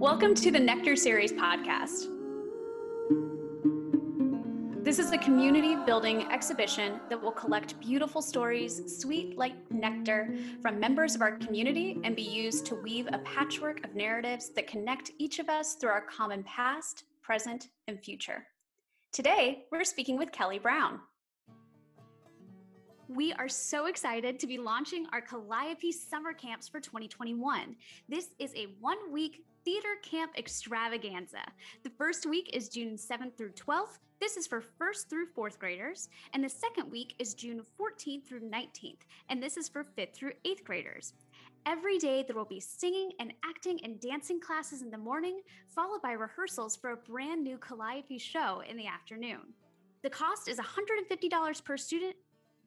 Welcome to the Nectar Series podcast. This is a community building exhibition that will collect beautiful stories, sweet like nectar, from members of our community and be used to weave a patchwork of narratives that connect each of us through our common past, present, and future. Today, we're speaking with Kelly Brown. We are so excited to be launching our Calliope Summer Camps for 2021. This is a one week theater camp extravaganza. The first week is June 7th through 12th. This is for first through fourth graders. And the second week is June 14th through 19th. And this is for fifth through eighth graders. Every day, there will be singing and acting and dancing classes in the morning, followed by rehearsals for a brand new Calliope show in the afternoon. The cost is $150 per student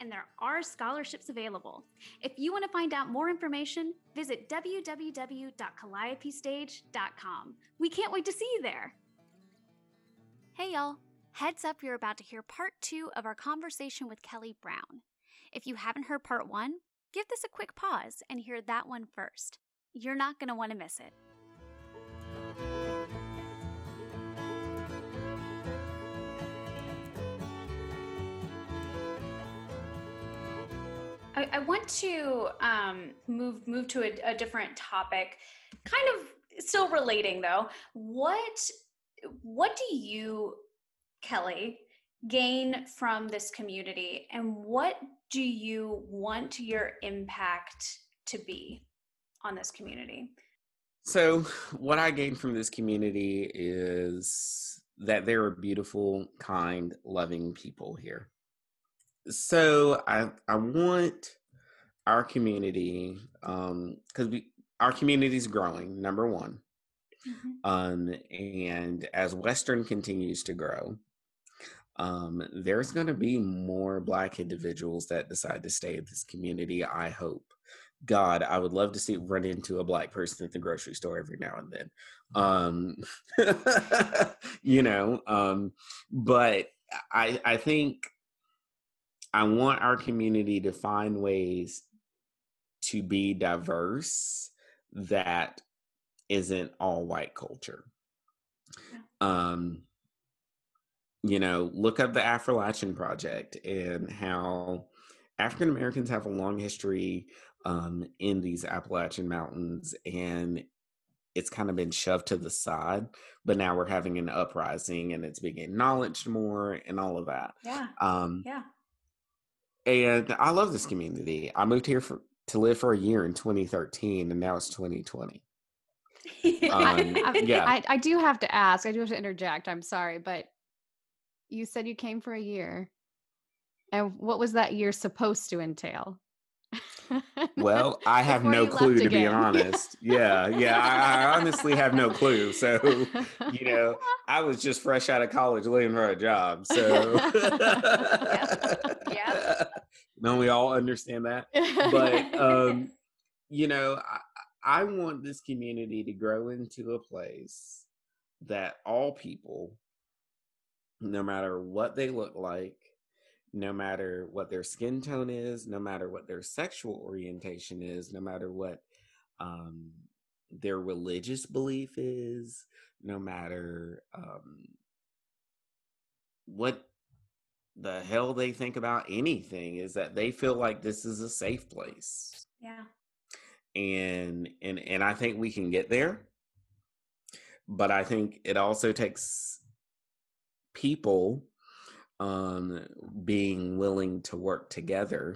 and there are scholarships available. If you want to find out more information, visit www.calliopestage.com. We can't wait to see you there. Hey, y'all. Heads up, you're about to hear part two of our conversation with Kelly Brown. If you haven't heard part one, give this a quick pause and hear that one first. You're not going to want to miss it. I, I want to um, move move to a, a different topic, kind of still relating though. What what do you, Kelly, gain from this community, and what do you want your impact to be on this community? So, what I gain from this community is that there are beautiful, kind, loving people here so I I want our community um because we our community is growing number one mm-hmm. um and as western continues to grow um there's going to be more black individuals that decide to stay in this community i hope god i would love to see run into a black person at the grocery store every now and then um you know um but i i think I want our community to find ways to be diverse that isn't all white culture. Um, you know, look up the Appalachian Project and how African Americans have a long history um, in these Appalachian Mountains, and it's kind of been shoved to the side. But now we're having an uprising, and it's being acknowledged more, and all of that. Yeah. Um, yeah and I love this community. I moved here for to live for a year in 2013, and now it's 2020. um, yeah, I, I do have to ask. I do have to interject. I'm sorry, but you said you came for a year, and what was that year supposed to entail? Well, I have no clue to again. be honest. Yeah, yeah, I, I, honestly have no clue. So, you know, I was just fresh out of college looking for a job. So, yeah, yeah. Don't we all understand that? But, um, you know, I, I want this community to grow into a place that all people, no matter what they look like, no matter what their skin tone is, no matter what their sexual orientation is, no matter what um, their religious belief is, no matter um, what the hell they think about anything, is that they feel like this is a safe place. Yeah. And and and I think we can get there. But I think it also takes people um, being willing to work together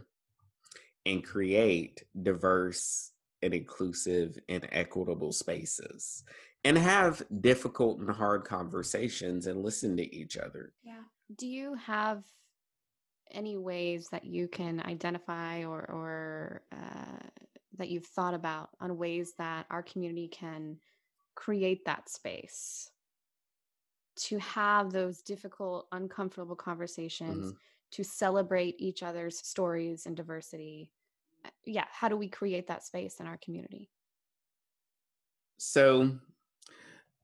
and create diverse and inclusive and equitable spaces and have difficult and hard conversations and listen to each other. Yeah. Do you have any ways that you can identify or, or uh, that you've thought about on ways that our community can create that space? To have those difficult, uncomfortable conversations, mm-hmm. to celebrate each other's stories and diversity. Uh, yeah, how do we create that space in our community? So,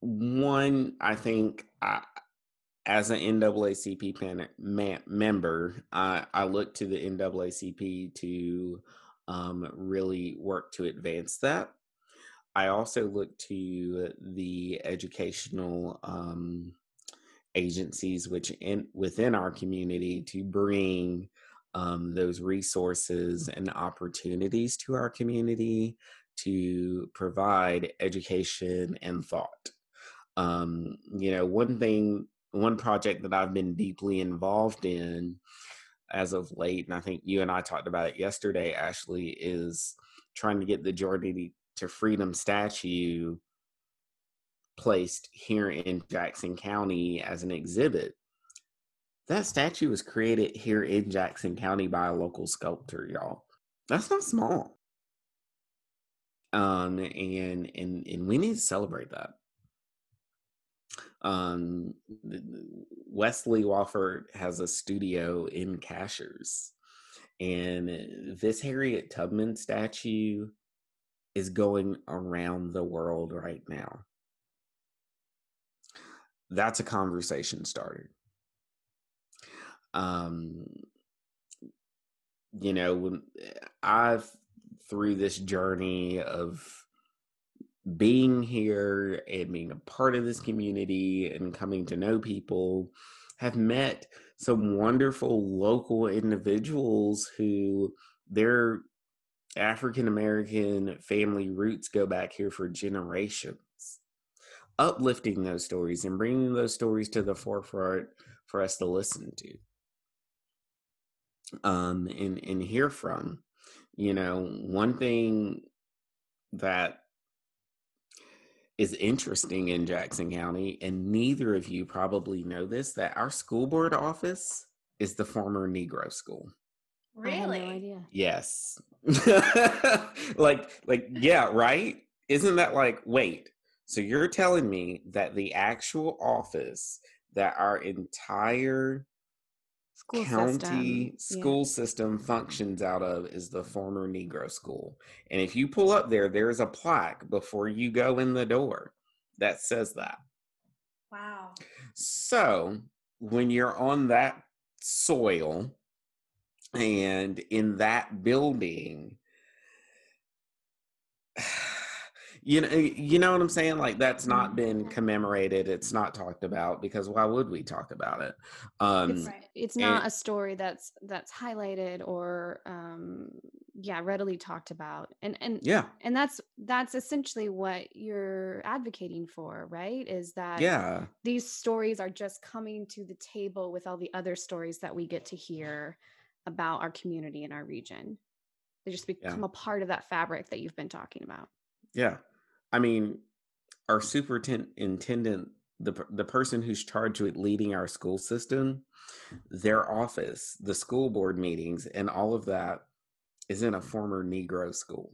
one, I think I, as an NAACP pan, man, member, I, I look to the NAACP to um, really work to advance that. I also look to the educational um, agencies which in within our community to bring um, those resources and opportunities to our community to provide education and thought. Um, you know, one thing, one project that I've been deeply involved in as of late, and I think you and I talked about it yesterday, Ashlee, is trying to get the Journey to Freedom statue placed here in Jackson County as an exhibit. That statue was created here in Jackson County by a local sculptor, y'all. That's not small. Um, and and and we need to celebrate that. Um, Wesley Wofford has a studio in Cashiers, and this Harriet Tubman statue is going around the world right now. That's a conversation starter. Um, you know, when I've through this journey of being here and being a part of this community and coming to know people, have met some wonderful local individuals who their African American family roots go back here for generations. Uplifting those stories and bringing those stories to the forefront for us to listen to um, and, and hear from. You know, one thing that is interesting in Jackson County, and neither of you probably know this, that our school board office is the former Negro school. Really? no idea. Yes. like, like, yeah, right? Isn't that like, wait, so you're telling me that the actual office that our entire School county system. school Yeah. system functions out of is the former Negro school. And if you pull up there, there's a plaque before you go in the door that says that. Wow. So when you're on that soil and in that building, you know, you know what I'm saying? Like that's not been commemorated. It's not talked about because why would we talk about it? Um, It's, it's not a story that's that's highlighted or um yeah readily talked about and and yeah, and that's that's essentially what you're advocating for right is that yeah, these stories are just coming to the table with all the other stories that we get to hear about our community and our region they just become a part of that fabric that you've been talking about yeah. I mean, our superintendent, the the person who's charged with leading our school system, their office, the school board meetings, and all of that is in a former Negro school.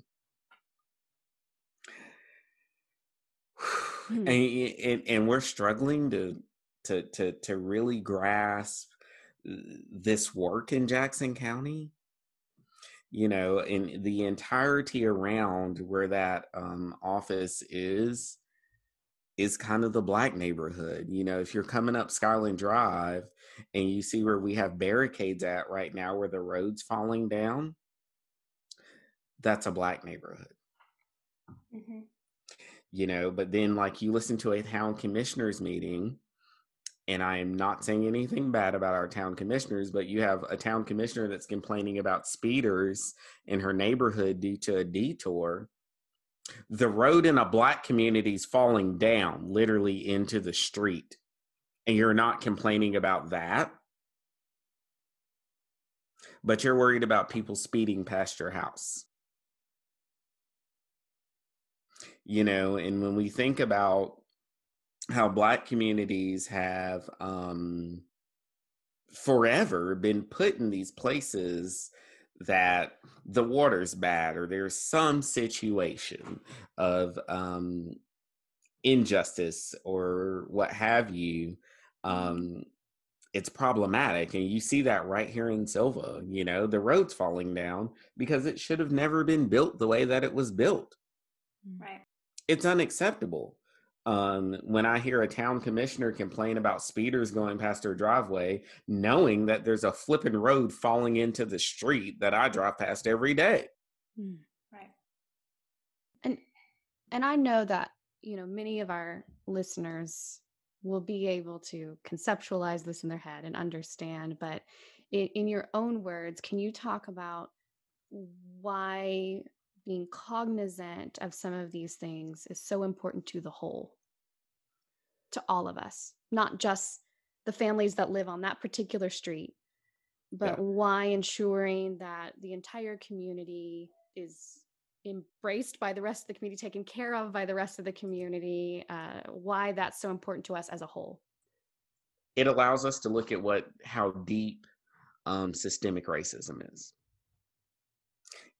Hmm. and, and and we're struggling to to to to really grasp uh, this work in Jackson County. You know, in the entirety around where that um, office is is kind of the black neighborhood. You know, if you're coming up Skyland Drive and you see where we have barricades at right now, where the road's falling down, that's a black neighborhood Mm-hmm. you know but then like you listen to a town commissioners meeting and i am not saying anything bad about our town commissioners but you have a town commissioner that's complaining about speeders in her neighborhood due to a detour. The road in a black community is falling down literally into the street and you're not complaining about that. But you're worried about people speeding past your house. You know and when we think about how black communities have um forever been put in these places that the water's bad or there's some situation of um injustice or what have you um it's problematic and you see that right here in Sylva you know the road's falling down because it should have never been built the way that it was built Right. it's unacceptable. Um, when I hear a town commissioner complain about speeders going past their driveway, knowing that there's a flipping road falling into the street that I drive past every day. Hmm. Right. and and I know that, you know, many of our listeners will be able to conceptualize this in their head and understand, but in, in your own words, can you talk about why being cognizant of some of these things is so important to the whole, to all of us, not just the families that live on that particular street, but yeah. why ensuring that the entire community is embraced by the rest of the community, taken care of by the rest of the community, uh, why that's so important to us as a whole. It allows us to look at what how deep um, systemic racism is.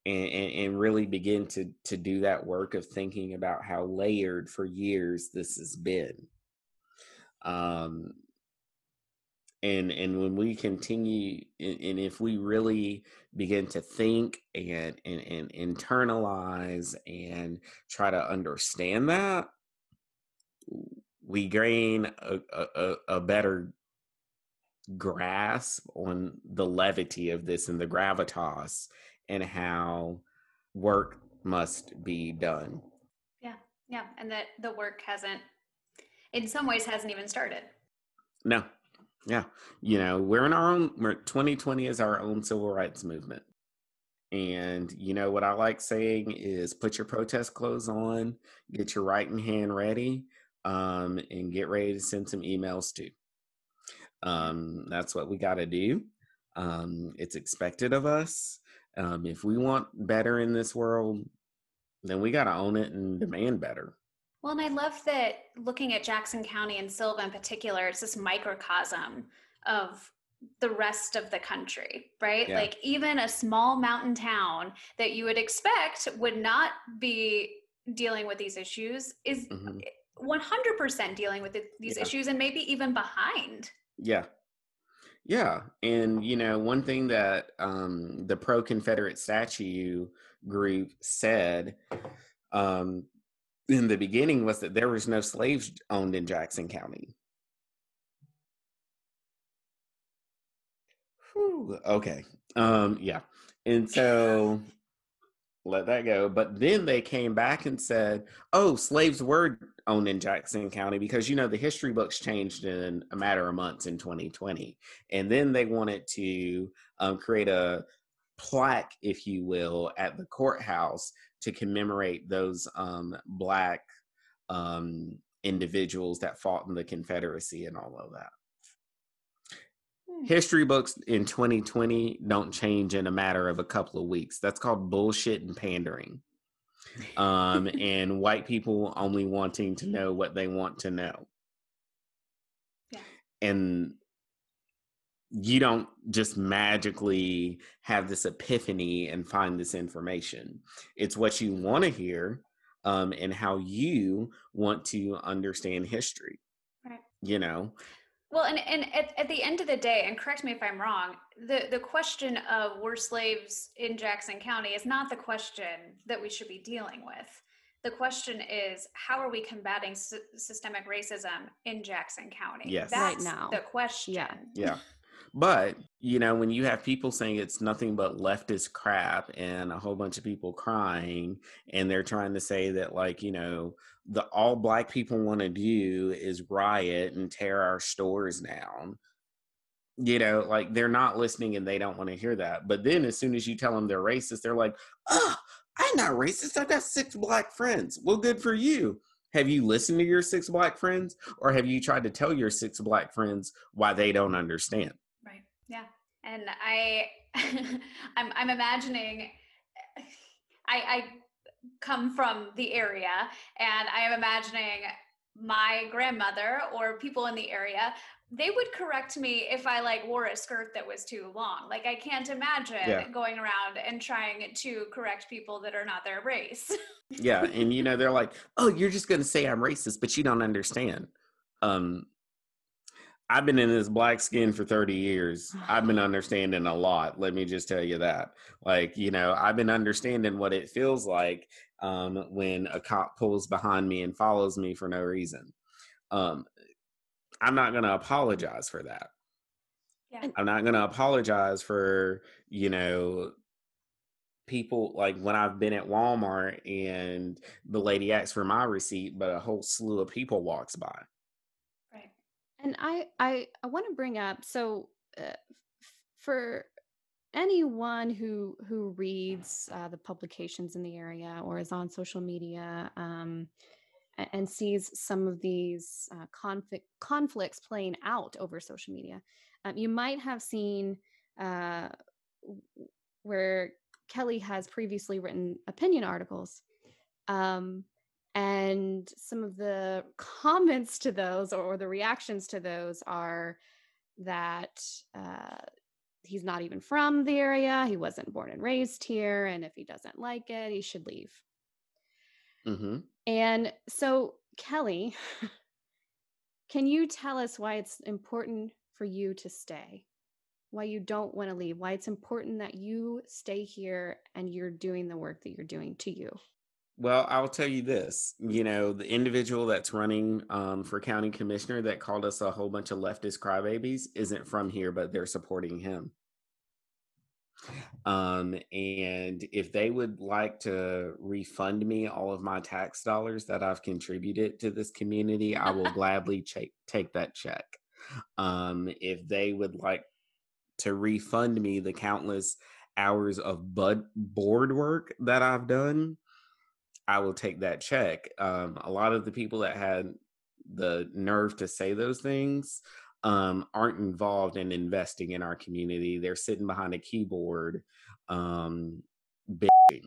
And, and, and, really begin to to do that work of thinking about how layered for years this has been. Um, and and when we continue and, if we really begin to think and, and and internalize and try to understand that we gain a, a, a better grasp on the levity of this and the gravitas and how work must be done yeah yeah and that the work hasn't in some ways hasn't even started no yeah. You know, we're in our own, we're, 2020 is our own civil rights movement. And, you know, what I like saying is put your protest clothes on, get your writing hand ready, um, and get ready to send some emails too. Um, that's what we got to do. Um, it's expected of us. Um, if we want better in this world, then we got to own it and demand better. Well, and I love that looking at Jackson County and Sylva in particular, it's this microcosm of the rest of the country, right? Yeah. Like even a small mountain town that you would expect would not be dealing with these issues is mm-hmm. 100% dealing with these yeah. issues and maybe even behind. Yeah. Yeah. And, you know, one thing that um, the pro Confederate statue group said um, in the beginning was that there was no slaves owned in Jackson County. Whew, okay. Um, yeah. And so let that go. But then they came back and said, oh, slaves were owned in Jackson County because, you know, the history books changed in a matter of months in 2020. And then they wanted to um, create a plaque, if you will, at the courthouse to commemorate those um, black um, individuals that fought in the Confederacy and all of that. History books in 2020 don't change in a matter of a couple of weeks. That's called bullshit and pandering. Um, and white people only wanting to know what they want to know. Yeah. And you don't just magically have this epiphany and find this information. It's what you want to hear um, and how you want to understand history. Right. You know? Well, and, and at, at the end of the day, and correct me if I'm wrong, the, the question of were slaves in Jackson County is not the question that we should be dealing with. The question is, how are we combating sy- systemic racism in Jackson County? Yes. That's right now. the question. Yeah. Yeah. But, you know, when you have people saying it's nothing but leftist crap and a whole bunch of people crying and they're trying to say that like, you know, the all black people want to do is riot and tear our stores down. You know, like they're not listening and they don't want to hear that. But then as soon as you tell them they're racist, they're like, "Oh, I'm not racist. I got six black friends." Well, good for you. Have you listened to your six black friends or have you tried to tell your six black friends why they don't understand? Yeah. And I I'm I'm imagining I I come from the area and I am imagining my grandmother or people in the area they would correct me if I like wore a skirt that was too long. Like I can't imagine yeah. going around and trying to correct people that are not their race. yeah, and you know they're like, "Oh, you're just going to say I'm racist, but you don't understand." Um I've been in this black skin for 30 years. I've been understanding a lot. Let me just tell you that. Like, you know, I've been understanding what it feels like um, when a cop pulls behind me and follows me for no reason. Um, I'm not going to apologize for that. Yeah. I'm not going to apologize for, you know, people like when I've been at Walmart and the lady asks for my receipt, but a whole slew of people walks by. And I I I want to bring up so uh, for anyone who who reads uh, the publications in the area or is on social media um, and sees some of these uh, conflict conflicts playing out over social media, um, you might have seen uh, where Kelly has previously written opinion articles. Um, and some of the comments to those or, or the reactions to those are that uh, he's not even from the area, he wasn't born and raised here, and if he doesn't like it, he should leave. Mm-hmm. And so, Kelly, can you tell us why it's important for you to stay? Why you don't want to leave? Why it's important that you stay here and you're doing the work that you're doing to you? Well, I'll tell you this. You know, the individual that's running um, for county commissioner that called us a whole bunch of leftist crybabies isn't from here, but they're supporting him. Um, and if they would like to refund me all of my tax dollars that I've contributed to this community, I will gladly ch- take that check. Um, if they would like to refund me the countless hours of bud board work that I've done, I will take that check. Um, a lot of the people that had the nerve to say those things um, aren't involved in investing in our community. They're sitting behind a keyboard, um, bitching.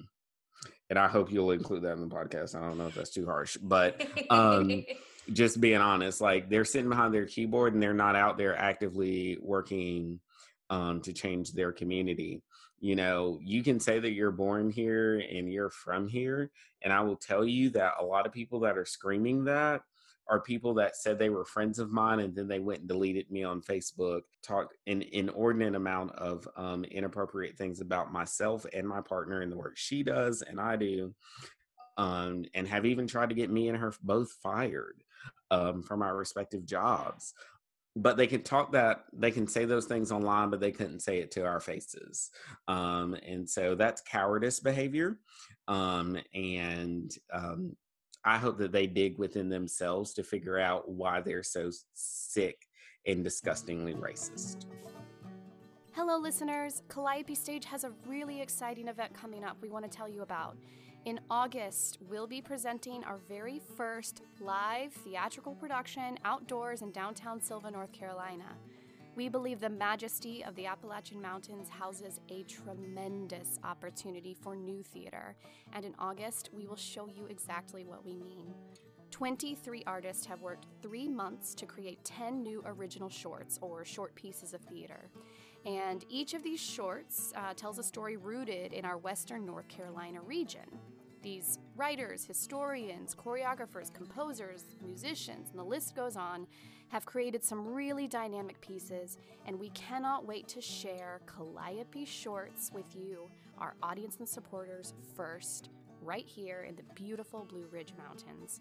And I hope you'll include that in the podcast. I don't know if that's too harsh, but um, just being honest, like they're sitting behind their keyboard and they're not out there actively working um, to change their community. You know, you can say that you're born here and you're from here. And I will tell you that a lot of people that are screaming that are people that said they were friends of mine and then they went and deleted me on Facebook, talked an inordinate amount of um, inappropriate things about myself and my partner and the work she does and I do, um, and have even tried to get me and her both fired um, from our respective jobs. But they can talk that they can say those things online, but they couldn't say it to our faces, um, and so that's cowardice behavior. Um, and um, I hope that they dig within themselves to figure out why they're so sick and disgustingly racist. Hello, listeners. Calliope Stage has a really exciting event coming up we want to tell you about. In August, we'll be presenting our very first live theatrical production outdoors in downtown Sylva, North Carolina. We believe the majesty of the Appalachian Mountains houses a tremendous opportunity for new theater, and in August, we will show you exactly what we mean. 23 artists have worked three months to create 10 new original shorts, or short pieces of theater. And each of these shorts uh, tells a story rooted in our Western North Carolina region. These writers, historians, choreographers, composers, musicians, and the list goes on have created some really dynamic pieces, and we cannot wait to share Calliope Shorts with you, our audience and supporters, first, right here in the beautiful Blue Ridge Mountains.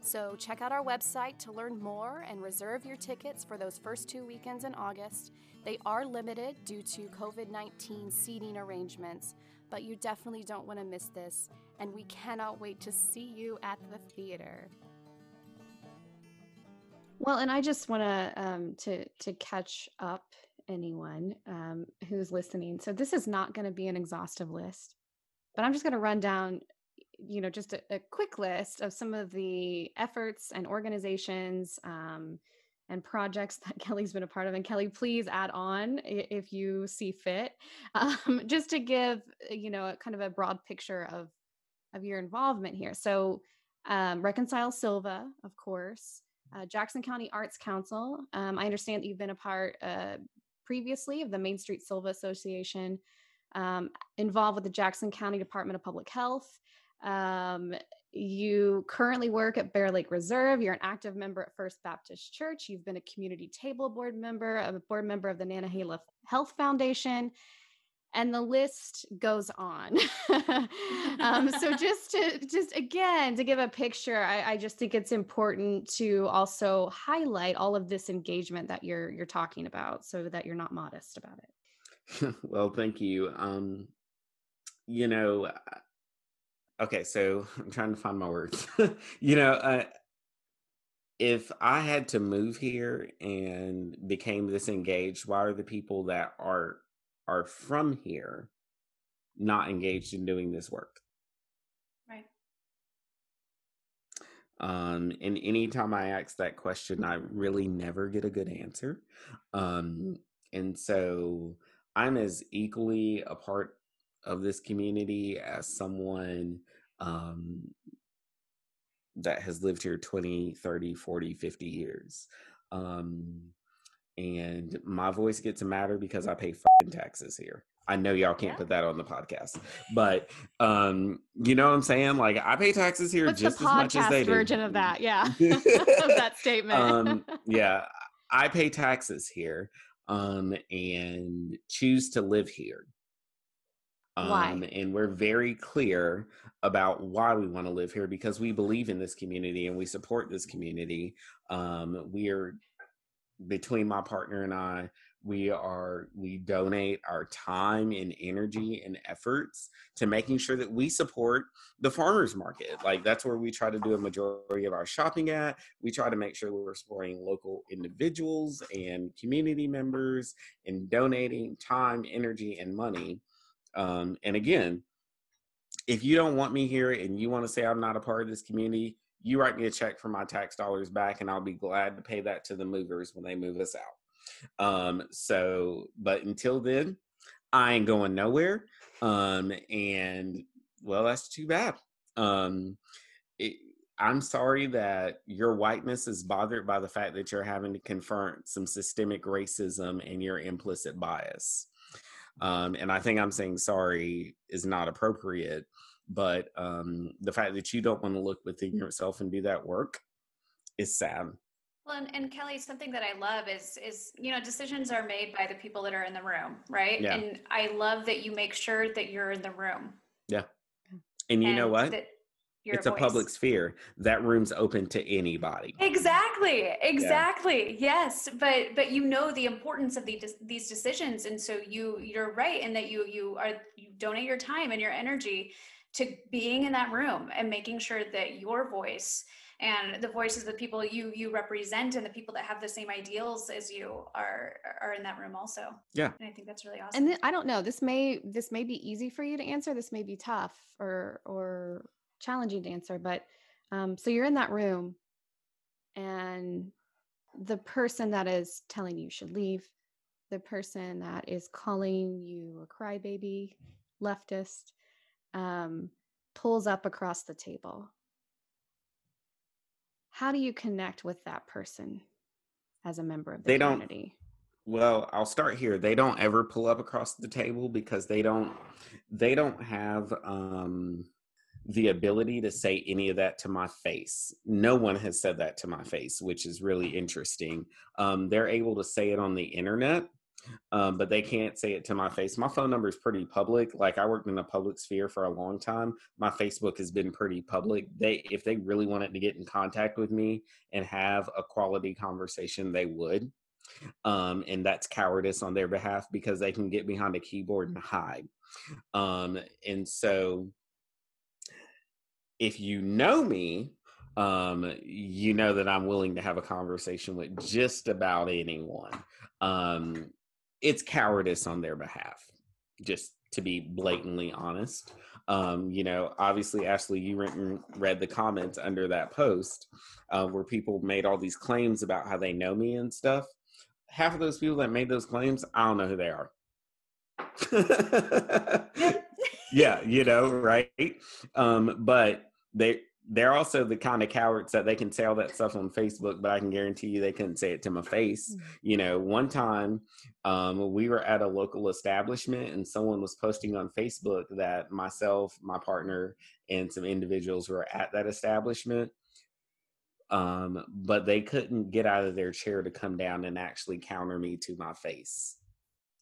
So check out our website to learn more and reserve your tickets for those first two weekends in August. They are limited due to COVID 19 seating arrangements, but you definitely don't want to miss this, and we cannot wait to see you at the theater. Well, and I just want to um, to to catch up anyone um, who's listening. So this is not going to be an exhaustive list, but I'm just going to run down, you know, just a, a, quick list of some of the efforts and organizations um, and projects that Kelly's been a part of. And Kelly, please add on if you see fit, um, just to give you know kind of a broad picture of of your involvement here. So um, reconcile Sylva, of course uh, Jackson County Arts Council. Um, I understand that you've been a part uh, previously of the Main Street Sylva Association, um, involved with the Jackson County Department of Public Health. Um, you currently work at Bear Lake Reserve. You're an active member at First Baptist Church. You've been a community table board member, a board member of the Nantahala Health Foundation, and the list goes on. Um, so just to just again to give a picture I, I, just think it's important to also highlight all of this engagement that you're you're talking about so that you're not modest about it. Well thank you. Um, you know, uh, okay, so I'm trying to find my words. you know, uh, if I had to move here and became disengaged, why are the people that are are from here not engaged in doing this work? Right. Um, and anytime I ask that question, I really never get a good answer. Um, and so I'm as equally a part of this community as someone um, that has lived here 20, 30, 40, 50 years. Um, and my voice gets to matter because I pay taxes here. I know y'all can't yeah. put that on the podcast, but um, you know what I'm saying? Like I pay taxes here What's just as much as they do. version of that, yeah, of that statement. um, yeah, I pay taxes here, um, and choose to live here. Um, why? And we're very clear about why we want to live here because we believe in this community and we support this community. Um, we are between my partner and I, we are we donate our time and energy and efforts to making sure that we support the farmers market. Like that's where we try to do a majority of our shopping at. We try to make sure we're supporting local individuals and community members and donating time energy and money. Um, and again if you don't want me here and you want to say i'm not a part of this community you write me a check for my tax dollars back and i'll be glad to pay that to the movers when they move us out um, so, but until then, I ain't going nowhere. Um, and well, that's too bad. Um, it, I'm sorry that your whiteness is bothered by the fact that you're having to confront some systemic racism and your implicit bias. Um, and I think I'm saying sorry is not appropriate, but um, the fact that you don't want to look within yourself and do that work is sad. Well, and, and, Kelly, something that I love is is you know decisions are made by the people that are in the room, right? Yeah. And I love that you make sure that you're in the room. Yeah. And you and know what? it's a, a public sphere. That room's open to anybody. Exactly. Exactly. Yeah. Yes, but but you know the importance of the, these decisions, and so you you're right in that you you are you donate your time and your energy to being in that room and making sure that your voice and the voices of the people you you represent and the people that have the same ideals as you are are in that room also. Yeah. And i think that's really awesome. and then, i don't know this may this may be easy for you to answer this may be tough or or challenging to answer but um so you're in that room and the person that is telling you should leave the person that is calling you a crybaby leftist um, pulls up across the table how do you connect with that person as a member of the they community? Don't, well, I'll start here. They don't ever pull up across the table because they don't they don't have um the ability to say any of that to my face. No one has said that to my face, which is really interesting. Um, they're able to say it on the internet, um, but they can't say it to my face. My phone number is pretty public. Like I worked in a public sphere for a long time. My Facebook has been pretty public. They, if they really wanted to get in contact with me and have a quality conversation, they would. Um, and that's cowardice on their behalf because they can get behind a keyboard and hide. Um, and so, if you know me, um, you know that I'm willing to have a conversation with just about anyone. Um, it's cowardice on their behalf, just to be blatantly honest. Um, you know, obviously, Ashlee, you went read the comments under that post uh, where people made all these claims about how they know me and stuff. Half of those people that made those claims, I don't know who they are. yeah, you know, right? Um, but they they're also the kind of cowards that they can say all that stuff on Facebook, but I can guarantee you they couldn't say it to my face. Mm-hmm. You know, one time um, we were at a local establishment and someone was posting on Facebook that myself, my partner, and some individuals were at that establishment. Um, but they couldn't get out of their chair to come down and actually counter me to my face.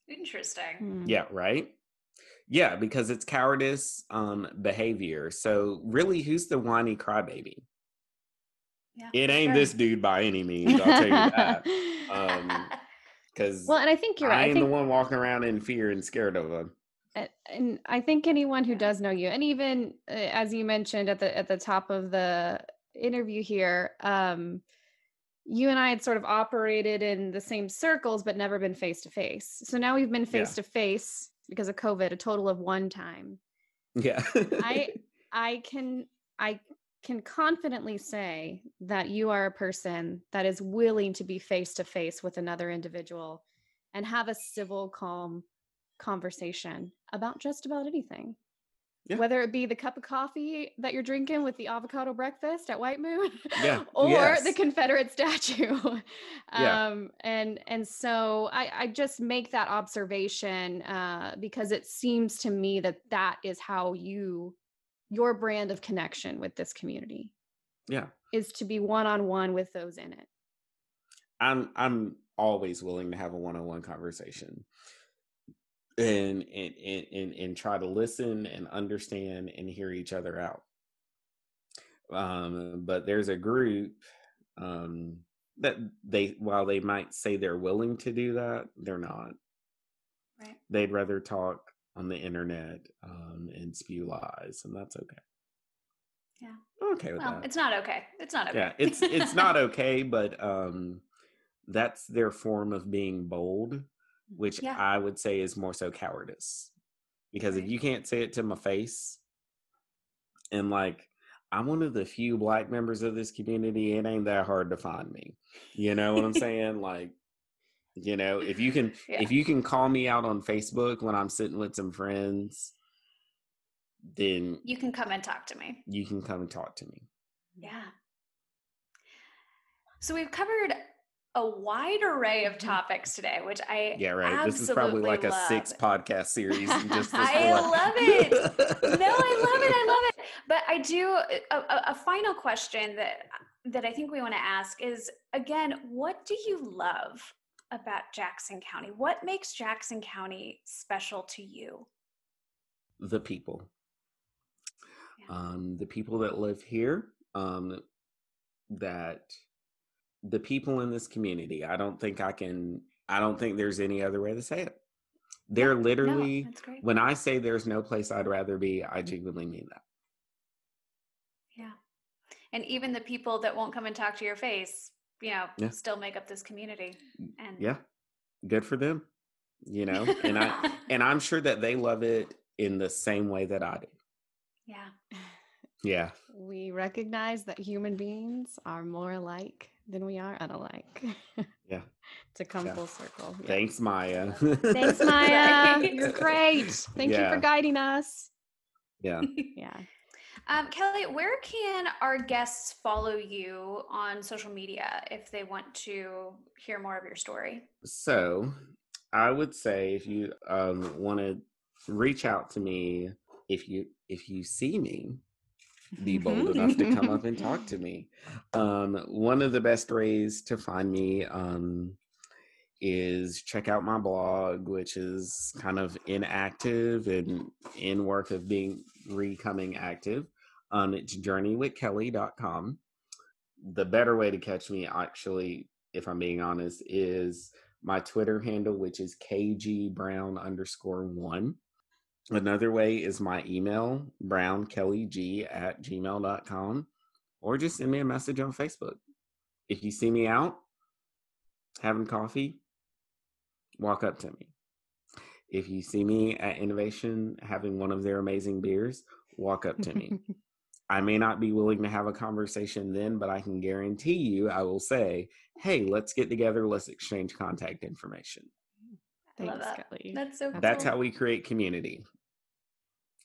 Interesting. Mm. Yeah, right. Yeah, because it's cowardice um, behavior. So really, who's the whiny crybaby? Yeah, it ain't sure. this dude by any means. I'll tell you that. Um, because well, and I think you're. I right. am think... the one walking around in fear and scared of him. and I think anyone who does know you, and even uh, as you mentioned at the at the top of the interview here, um, you and I had sort of operated in the same circles, but never been face to face. So now we've been face to face because of COVID, a total of one time. Yeah. I I can I can confidently say that you are a person that is willing to be face to face with another individual and have a civil, calm conversation about just about anything. Yeah. Whether it be the cup of coffee that you're drinking with the avocado breakfast at White Moon, yeah. or yes. the Confederate statue, yeah. um, and and so I, I just make that observation uh, because it seems to me that that is how you your brand of connection with this community. Yeah, is to be one on one with those in it. I'm I'm always willing to have a one on one conversation and, and and and try to listen and understand and hear each other out. Um, but there's a group um, that they while they might say they're willing to do that, they're not. Right. They'd rather talk on the internet um, and spew lies, and that's okay. Yeah. I'm okay with well, that. It's not okay. It's not okay. Yeah, it's it's not okay, but um, that's their form of being bold which yeah. I would say is more so cowardice. Because right. if you can't say it to my face, and like I'm one of the few black members of this community, it ain't that hard to find me. You know what I'm saying? like, you know, if you can yeah. if you can call me out on Facebook when I'm sitting with some friends, then you can come and talk to me. You can come and talk to me. Yeah. So we've covered a wide array of mm-hmm. topics today, which I yeah right. This is probably like love. a six podcast series. Just I love it. no, I love it. I love it. But I do a, a, a final question that that I think we want to ask is again, what do you love about Jackson County? What makes Jackson County special to you? The people. Yeah. Um, the people that live here. Um, that the people in this community. I don't think I can, I don't think there's any other way to say it. They're literally, no, when I say there's no place I'd rather be, I genuinely mean that. Yeah. And even the people that won't come and talk to your face, you know, yeah. still make up this community. Mm, and yeah, good for them, you know, and I, and I'm sure that they love it in the same way that I do. Yeah. Yeah. We recognize that human beings are more alike than we are unalike. Yeah. to come yeah. full circle. Yeah. Thanks, Maya. Thanks, Maya. You're great. Thank yeah. you for guiding us. Yeah. yeah. Um, Kelly, where can our guests follow you on social media if they want to hear more of your story? So, I would say if you um, want to reach out to me, if you if you see me be bold enough to come up and talk to me. Um, one of the best ways to find me um, is check out my blog, which is kind of inactive and in work of being recoming active. Um, it's journeywithkelly.com. The better way to catch me, actually, if I'm being honest, is my Twitter handle, which is kgbrown underscore one. Another way is my email, brownkellyg at gmail.com, or just send me a message on Facebook. If you see me out having coffee, walk up to me. If you see me at Innovation having one of their amazing beers, walk up to me. I may not be willing to have a conversation then, but I can guarantee you I will say, hey, let's get together, let's exchange contact information. Thanks, that. Kelly. That's so cool. That's how we create community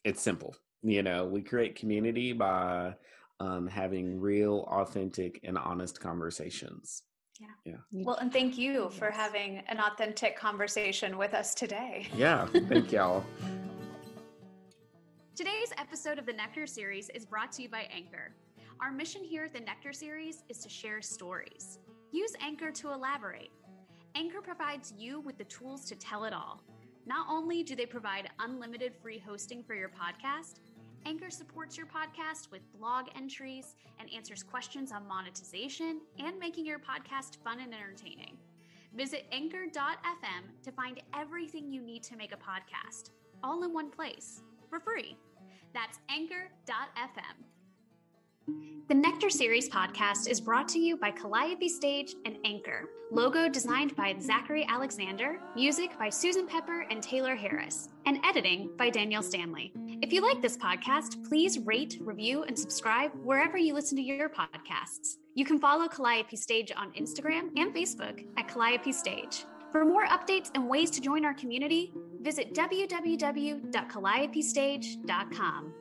it's simple. You know, we create community by um, having real, authentic, and honest conversations. Yeah. Yeah. Well, and thank you yes. for having an authentic conversation with us today. Yeah. Thank y'all. Today's episode of the Nectar series is brought to you by Anchor. Our mission here at the Nectar series is to share stories. Use Anchor to elaborate. Anchor provides you with the tools to tell it all not only do they provide unlimited free hosting for your podcast, Anchor supports your podcast with blog entries and answers questions on monetization and making your podcast fun and entertaining. Visit anchor.fm to find everything you need to make a podcast. all in one place for free. That's anchor.fm. The Nectar Series podcast is brought to you by Calliope Stage and Anchor. Logo designed by Zachary Alexander, music by Susan Pepper and Taylor Harris, and editing by Daniel Stanley. If you like this podcast, please rate, review, and subscribe wherever you listen to your podcasts. You can follow Calliope Stage on Instagram and Facebook at Calliope Stage. For more updates and ways to join our community, visit www.calliopestage.com.